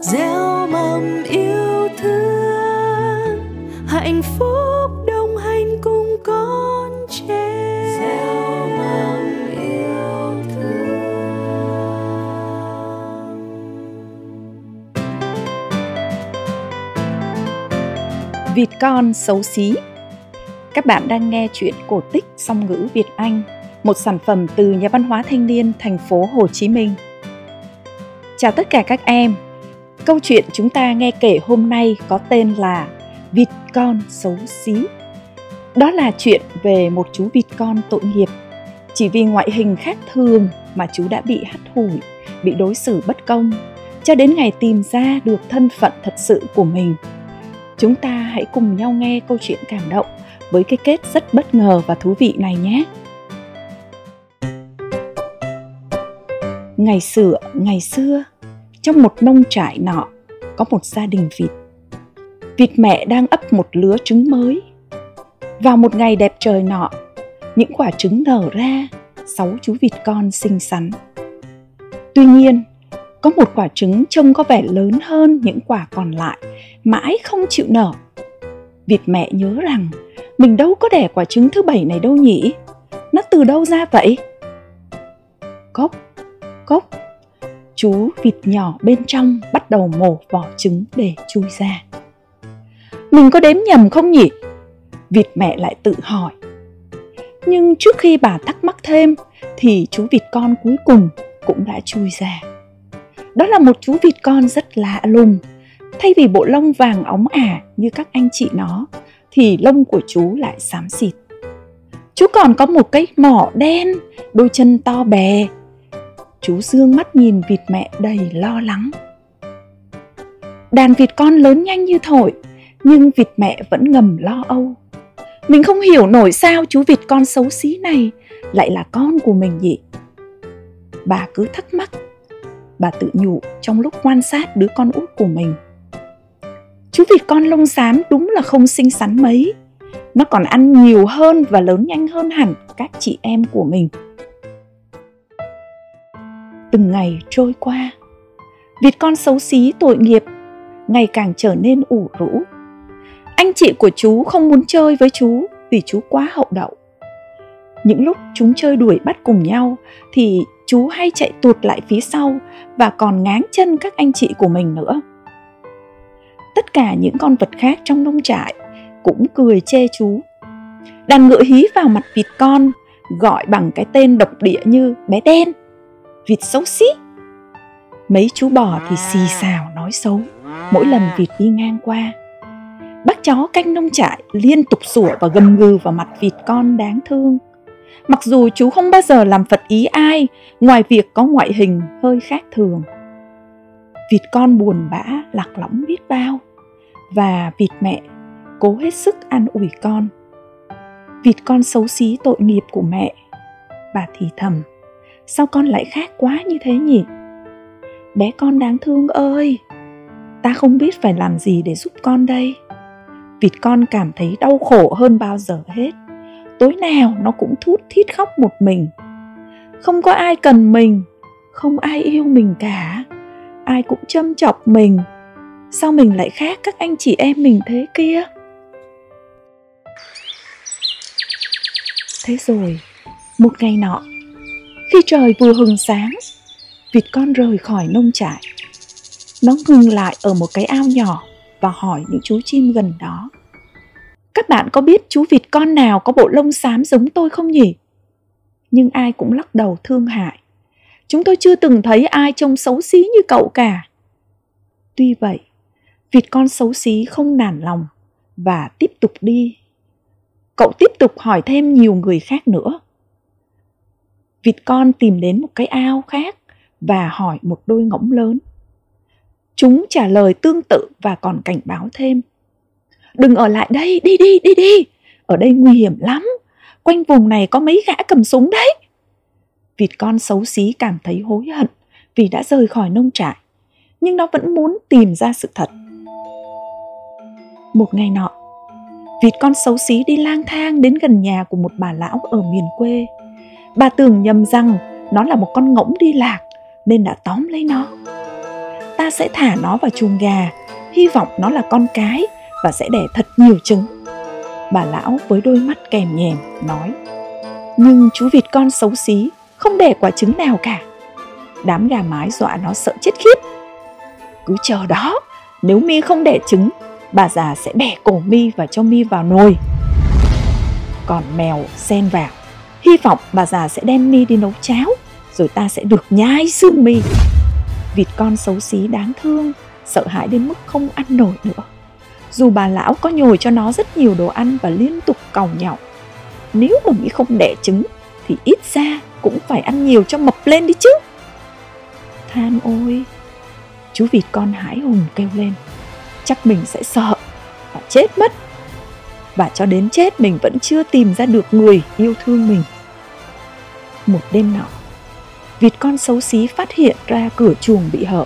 gieo mầm yêu thương hạnh phúc đồng hành cùng con trẻ. Gieo mầm yêu thương. Vịt con xấu xí. Các bạn đang nghe chuyện cổ tích song ngữ Việt Anh, một sản phẩm từ nhà văn hóa thanh niên thành phố Hồ Chí Minh. Chào tất cả các em. Câu chuyện chúng ta nghe kể hôm nay có tên là Vịt con xấu xí. Đó là chuyện về một chú vịt con tội nghiệp. Chỉ vì ngoại hình khác thường mà chú đã bị hắt hủi, bị đối xử bất công, cho đến ngày tìm ra được thân phận thật sự của mình. Chúng ta hãy cùng nhau nghe câu chuyện cảm động với cái kết rất bất ngờ và thú vị này nhé. Ngày xưa, ngày xưa, trong một nông trại nọ có một gia đình vịt. Vịt mẹ đang ấp một lứa trứng mới. Vào một ngày đẹp trời nọ, những quả trứng nở ra, sáu chú vịt con xinh xắn. Tuy nhiên, có một quả trứng trông có vẻ lớn hơn những quả còn lại, mãi không chịu nở. Vịt mẹ nhớ rằng mình đâu có đẻ quả trứng thứ bảy này đâu nhỉ? Nó từ đâu ra vậy? Cốc, cốc, chú vịt nhỏ bên trong bắt đầu mổ vỏ trứng để chui ra. Mình có đếm nhầm không nhỉ? Vịt mẹ lại tự hỏi. Nhưng trước khi bà thắc mắc thêm thì chú vịt con cuối cùng cũng đã chui ra. Đó là một chú vịt con rất lạ lùng. Thay vì bộ lông vàng óng ả như các anh chị nó, thì lông của chú lại xám xịt. Chú còn có một cái mỏ đen, đôi chân to bè. Chú dương mắt nhìn vịt mẹ đầy lo lắng. Đàn vịt con lớn nhanh như thổi, nhưng vịt mẹ vẫn ngầm lo âu. Mình không hiểu nổi sao chú vịt con xấu xí này lại là con của mình nhỉ? Bà cứ thắc mắc bà tự nhủ trong lúc quan sát đứa con út của mình. Chú vịt con lông xám đúng là không xinh xắn mấy. Nó còn ăn nhiều hơn và lớn nhanh hơn hẳn các chị em của mình. Từng ngày trôi qua, vịt con xấu xí tội nghiệp ngày càng trở nên ủ rũ. Anh chị của chú không muốn chơi với chú vì chú quá hậu đậu. Những lúc chúng chơi đuổi bắt cùng nhau thì chú hay chạy tụt lại phía sau và còn ngáng chân các anh chị của mình nữa. Tất cả những con vật khác trong nông trại cũng cười chê chú. Đàn ngựa hí vào mặt vịt con, gọi bằng cái tên độc địa như bé đen, vịt xấu xí. Mấy chú bò thì xì xào nói xấu. Mỗi lần vịt đi ngang qua. Bác chó canh nông trại liên tục sủa và gầm gừ vào mặt vịt con đáng thương. Mặc dù chú không bao giờ làm phật ý ai, ngoài việc có ngoại hình hơi khác thường. Vịt con buồn bã, lạc lõng biết bao. Và vịt mẹ cố hết sức an ủi con. Vịt con xấu xí tội nghiệp của mẹ, bà thì thầm sao con lại khác quá như thế nhỉ? Bé con đáng thương ơi! Ta không biết phải làm gì để giúp con đây. Vịt con cảm thấy đau khổ hơn bao giờ hết. Tối nào nó cũng thút thít khóc một mình. Không có ai cần mình, không ai yêu mình cả. Ai cũng châm chọc mình. Sao mình lại khác các anh chị em mình thế kia? Thế rồi, một ngày nọ khi trời vừa hừng sáng vịt con rời khỏi nông trại nó ngừng lại ở một cái ao nhỏ và hỏi những chú chim gần đó các bạn có biết chú vịt con nào có bộ lông xám giống tôi không nhỉ? Nhưng ai cũng lắc đầu thương hại. Chúng tôi chưa từng thấy ai trông xấu xí như cậu cả. Tuy vậy, vịt con xấu xí không nản lòng và tiếp tục đi. Cậu tiếp tục hỏi thêm nhiều người khác nữa. Vịt con tìm đến một cái ao khác và hỏi một đôi ngỗng lớn. Chúng trả lời tương tự và còn cảnh báo thêm – đừng ở lại đây, đi đi đi đi. Ở đây nguy hiểm lắm. Quanh vùng này có mấy gã cầm súng đấy. Vịt con xấu xí cảm thấy hối hận vì đã rời khỏi nông trại, nhưng nó vẫn muốn tìm ra sự thật. Một ngày nọ, vịt con xấu xí đi lang thang đến gần nhà của một bà lão ở miền quê bà tưởng nhầm rằng nó là một con ngỗng đi lạc nên đã tóm lấy nó ta sẽ thả nó vào chuồng gà, hy vọng nó là con cái và sẽ đẻ thật nhiều trứng. Bà lão với đôi mắt kèm nhèm nói, nhưng chú vịt con xấu xí không đẻ quả trứng nào cả. Đám gà mái dọa nó sợ chết khiếp. Cứ chờ đó, nếu mi không đẻ trứng, bà già sẽ bẻ cổ mi và cho mi vào nồi. Còn mèo xen vào, hy vọng bà già sẽ đem mi đi nấu cháo, rồi ta sẽ được nhai xương mi. Vịt con xấu xí đáng thương, sợ hãi đến mức không ăn nổi nữa. Dù bà lão có nhồi cho nó rất nhiều đồ ăn và liên tục còng nhọc. Nếu mà Mỹ không đẻ trứng thì ít ra cũng phải ăn nhiều cho mập lên đi chứ. Than ôi, chú vịt con hãi hùng kêu lên. Chắc mình sẽ sợ và chết mất. Và cho đến chết mình vẫn chưa tìm ra được người yêu thương mình. Một đêm nọ, vịt con xấu xí phát hiện ra cửa chuồng bị hở,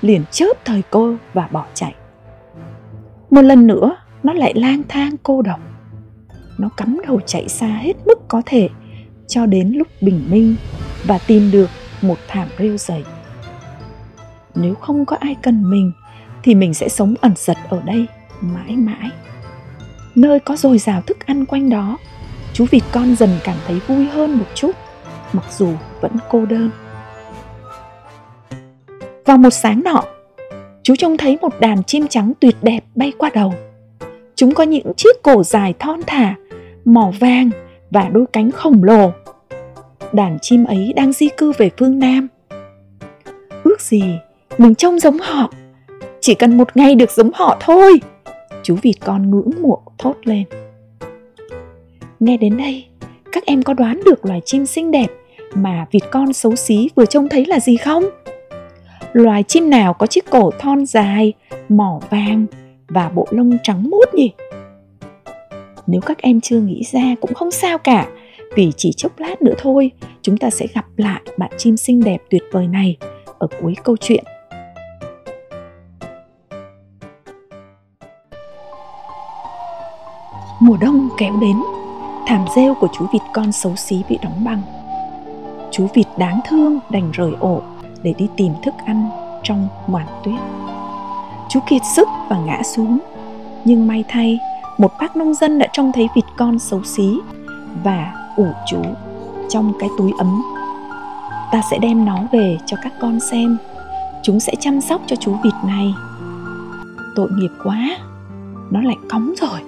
liền chớp thời cô và bỏ chạy. Một lần nữa, nó lại lang thang cô độc. Nó cắm đầu chạy xa hết mức có thể cho đến lúc bình minh và tìm được một thảm rêu dày. Nếu không có ai cần mình thì mình sẽ sống ẩn giật ở đây mãi mãi. Nơi có dồi dào thức ăn quanh đó, chú vịt con dần cảm thấy vui hơn một chút, mặc dù vẫn cô đơn. Vào một sáng nọ, chú trông thấy một đàn chim trắng tuyệt đẹp bay qua đầu. Chúng có những chiếc cổ dài thon thả, mỏ vàng và đôi cánh khổng lồ. Đàn chim ấy đang di cư về phương Nam. Ước gì mình trông giống họ, chỉ cần một ngày được giống họ thôi. Chú vịt con ngưỡng mộ thốt lên. Nghe đến đây, các em có đoán được loài chim xinh đẹp mà vịt con xấu xí vừa trông thấy là gì không? loài chim nào có chiếc cổ thon dài, mỏ vàng và bộ lông trắng muốt nhỉ? Nếu các em chưa nghĩ ra cũng không sao cả, vì chỉ chốc lát nữa thôi, chúng ta sẽ gặp lại bạn chim xinh đẹp tuyệt vời này ở cuối câu chuyện. Mùa đông kéo đến, thảm rêu của chú vịt con xấu xí bị đóng băng. Chú vịt đáng thương đành rời ổ để đi tìm thức ăn trong màn tuyết. Chú kiệt sức và ngã xuống, nhưng may thay, một bác nông dân đã trông thấy vịt con xấu xí và ủ chú trong cái túi ấm. Ta sẽ đem nó về cho các con xem, chúng sẽ chăm sóc cho chú vịt này. Tội nghiệp quá, nó lại cóng rồi.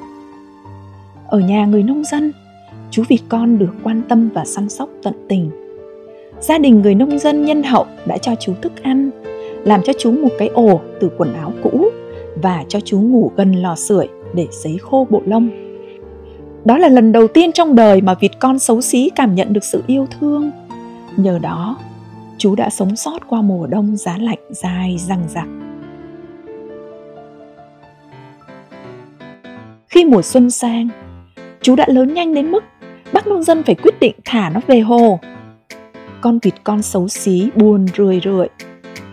Ở nhà người nông dân, chú vịt con được quan tâm và săn sóc tận tình gia đình người nông dân nhân hậu đã cho chú thức ăn, làm cho chú một cái ổ từ quần áo cũ và cho chú ngủ gần lò sưởi để sấy khô bộ lông. Đó là lần đầu tiên trong đời mà vịt con xấu xí cảm nhận được sự yêu thương. Nhờ đó, chú đã sống sót qua mùa đông giá lạnh dài răng rặc khi mùa xuân sang, chú đã lớn nhanh đến mức bác nông dân phải quyết định thả nó về hồ con vịt con xấu xí, buồn, rười rượi.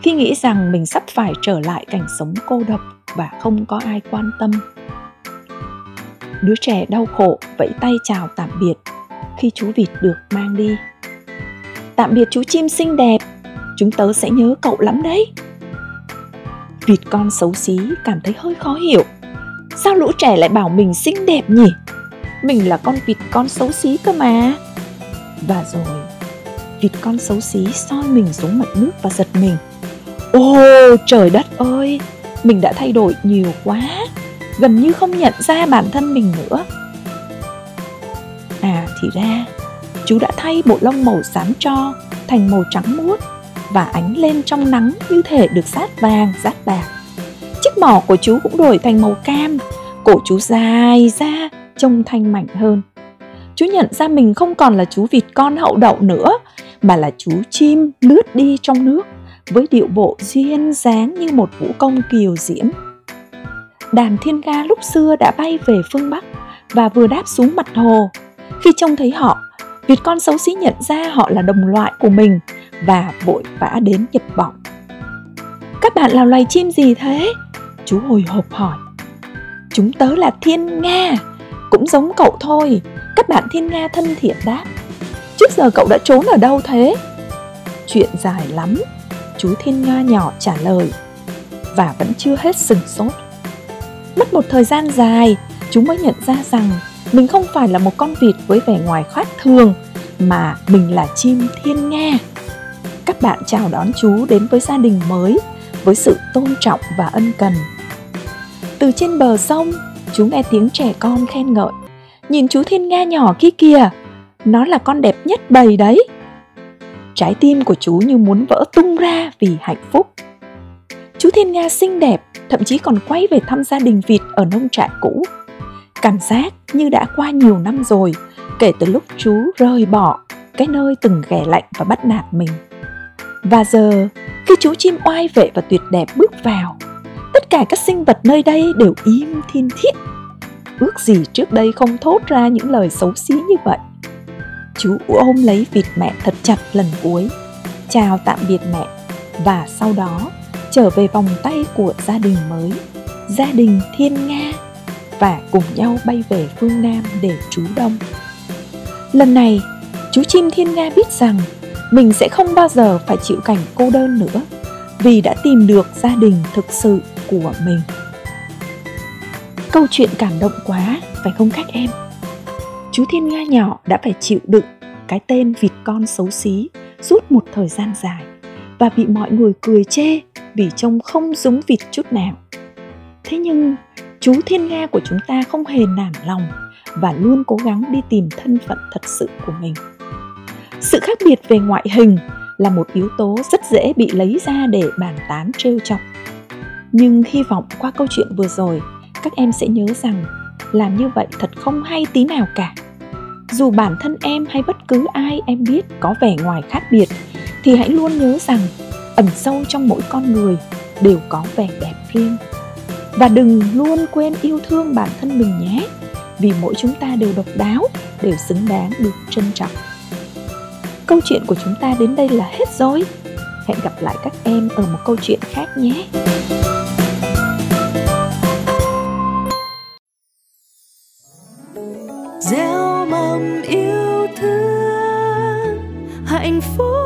Khi nghĩ rằng mình sắp phải trở lại cảnh sống cô độc và không có ai quan tâm. Đứa trẻ đau khổ, vẫy tay chào tạm biệt khi chú vịt được mang đi. Tạm biệt chú chim xinh đẹp, chúng tớ sẽ nhớ cậu lắm đấy. Vịt con xấu xí cảm thấy hơi khó hiểu. Sao lũ trẻ lại bảo mình xinh đẹp nhỉ? Mình là con vịt con xấu xí cơ mà. Và rồi vịt con xấu xí soi mình xuống mặt nước và giật mình. Ô, trời đất ơi, mình đã thay đổi nhiều quá, gần như không nhận ra bản thân mình nữa. À thì ra, chú đã thay bộ lông màu xám cho thành màu trắng muốt và ánh lên trong nắng như thể được sát vàng rát bạc. Chiếc mỏ của chú cũng đổi thành màu cam, cổ chú dài ra, trông thanh mảnh hơn. Chú nhận ra mình không còn là chú vịt con hậu đậu nữa mà là chú chim lướt đi trong nước với điệu bộ duyên dáng như một vũ công kiều diễm. Đàn thiên ga lúc xưa đã bay về phương Bắc và vừa đáp xuống mặt hồ. Khi trông thấy họ, Việt con xấu xí nhận ra họ là đồng loại của mình và vội vã đến nhập bọng. Các bạn là loài chim gì thế? Chú hồi hộp hỏi. Chúng tớ là thiên nga, cũng giống cậu thôi. Các bạn thiên nga thân thiện đáp. Trước giờ cậu đã trốn ở đâu thế? Chuyện dài lắm, chú Thiên Nga nhỏ trả lời. và vẫn chưa hết sừng sốt. Mất một thời gian dài, chú mới nhận ra rằng mình không phải là một con vịt với vẻ ngoài khác thường mà mình là chim thiên nga. Các bạn chào đón chú đến với gia đình mới với sự tôn trọng và ân cần. Từ trên bờ sông, chú nghe tiếng trẻ con khen ngợi. Nhìn chú thiên nga nhỏ kia kìa, nó là con đẹp nhất bầy đấy. Trái tim của chú như muốn vỡ tung ra vì hạnh phúc. Chú thiên nga xinh đẹp, thậm chí còn quay về thăm gia đình vịt ở nông trại cũ. Cảm giác như đã qua nhiều năm rồi, kể từ lúc chú rời bỏ cái nơi từng ghẻ lạnh và bắt nạt mình. Và giờ, khi chú chim oai vệ và tuyệt đẹp bước vào, tất cả các sinh vật nơi đây đều im thiên thiết. Ước gì trước đây không thốt ra những lời xấu xí như vậy. Chú ôm lấy vịt mẹ thật chặt lần cuối, chào tạm biệt mẹ và sau đó trở về vòng tay của gia đình mới, gia đình Thiên Nga và cùng nhau bay về phương Nam để trú đông. Lần này, chú chim Thiên Nga biết rằng mình sẽ không bao giờ phải chịu cảnh cô đơn nữa vì đã tìm được gia đình thực sự của mình. Câu chuyện cảm động quá, phải không các em? Chú Thiên Nga nhỏ đã phải chịu đựng cái tên vịt con xấu xí suốt một thời gian dài và bị mọi người cười chê vì trông không giống vịt chút nào. Thế nhưng chú Thiên Nga của chúng ta không hề nản lòng và luôn cố gắng đi tìm thân phận thật sự của mình. Sự khác biệt về ngoại hình là một yếu tố rất dễ bị lấy ra để bàn tán trêu chọc. Nhưng hy vọng qua câu chuyện vừa rồi, các em sẽ nhớ rằng làm như vậy thật không hay tí nào cả. Dù bản thân em hay bất cứ ai em biết có vẻ ngoài khác biệt thì hãy luôn nhớ rằng ẩn sâu trong mỗi con người đều có vẻ đẹp riêng. Và đừng luôn quên yêu thương bản thân mình nhé, vì mỗi chúng ta đều độc đáo, đều xứng đáng được trân trọng. Câu chuyện của chúng ta đến đây là hết rồi. Hẹn gặp lại các em ở một câu chuyện khác nhé. Gieo yêu thương hạnh phúc.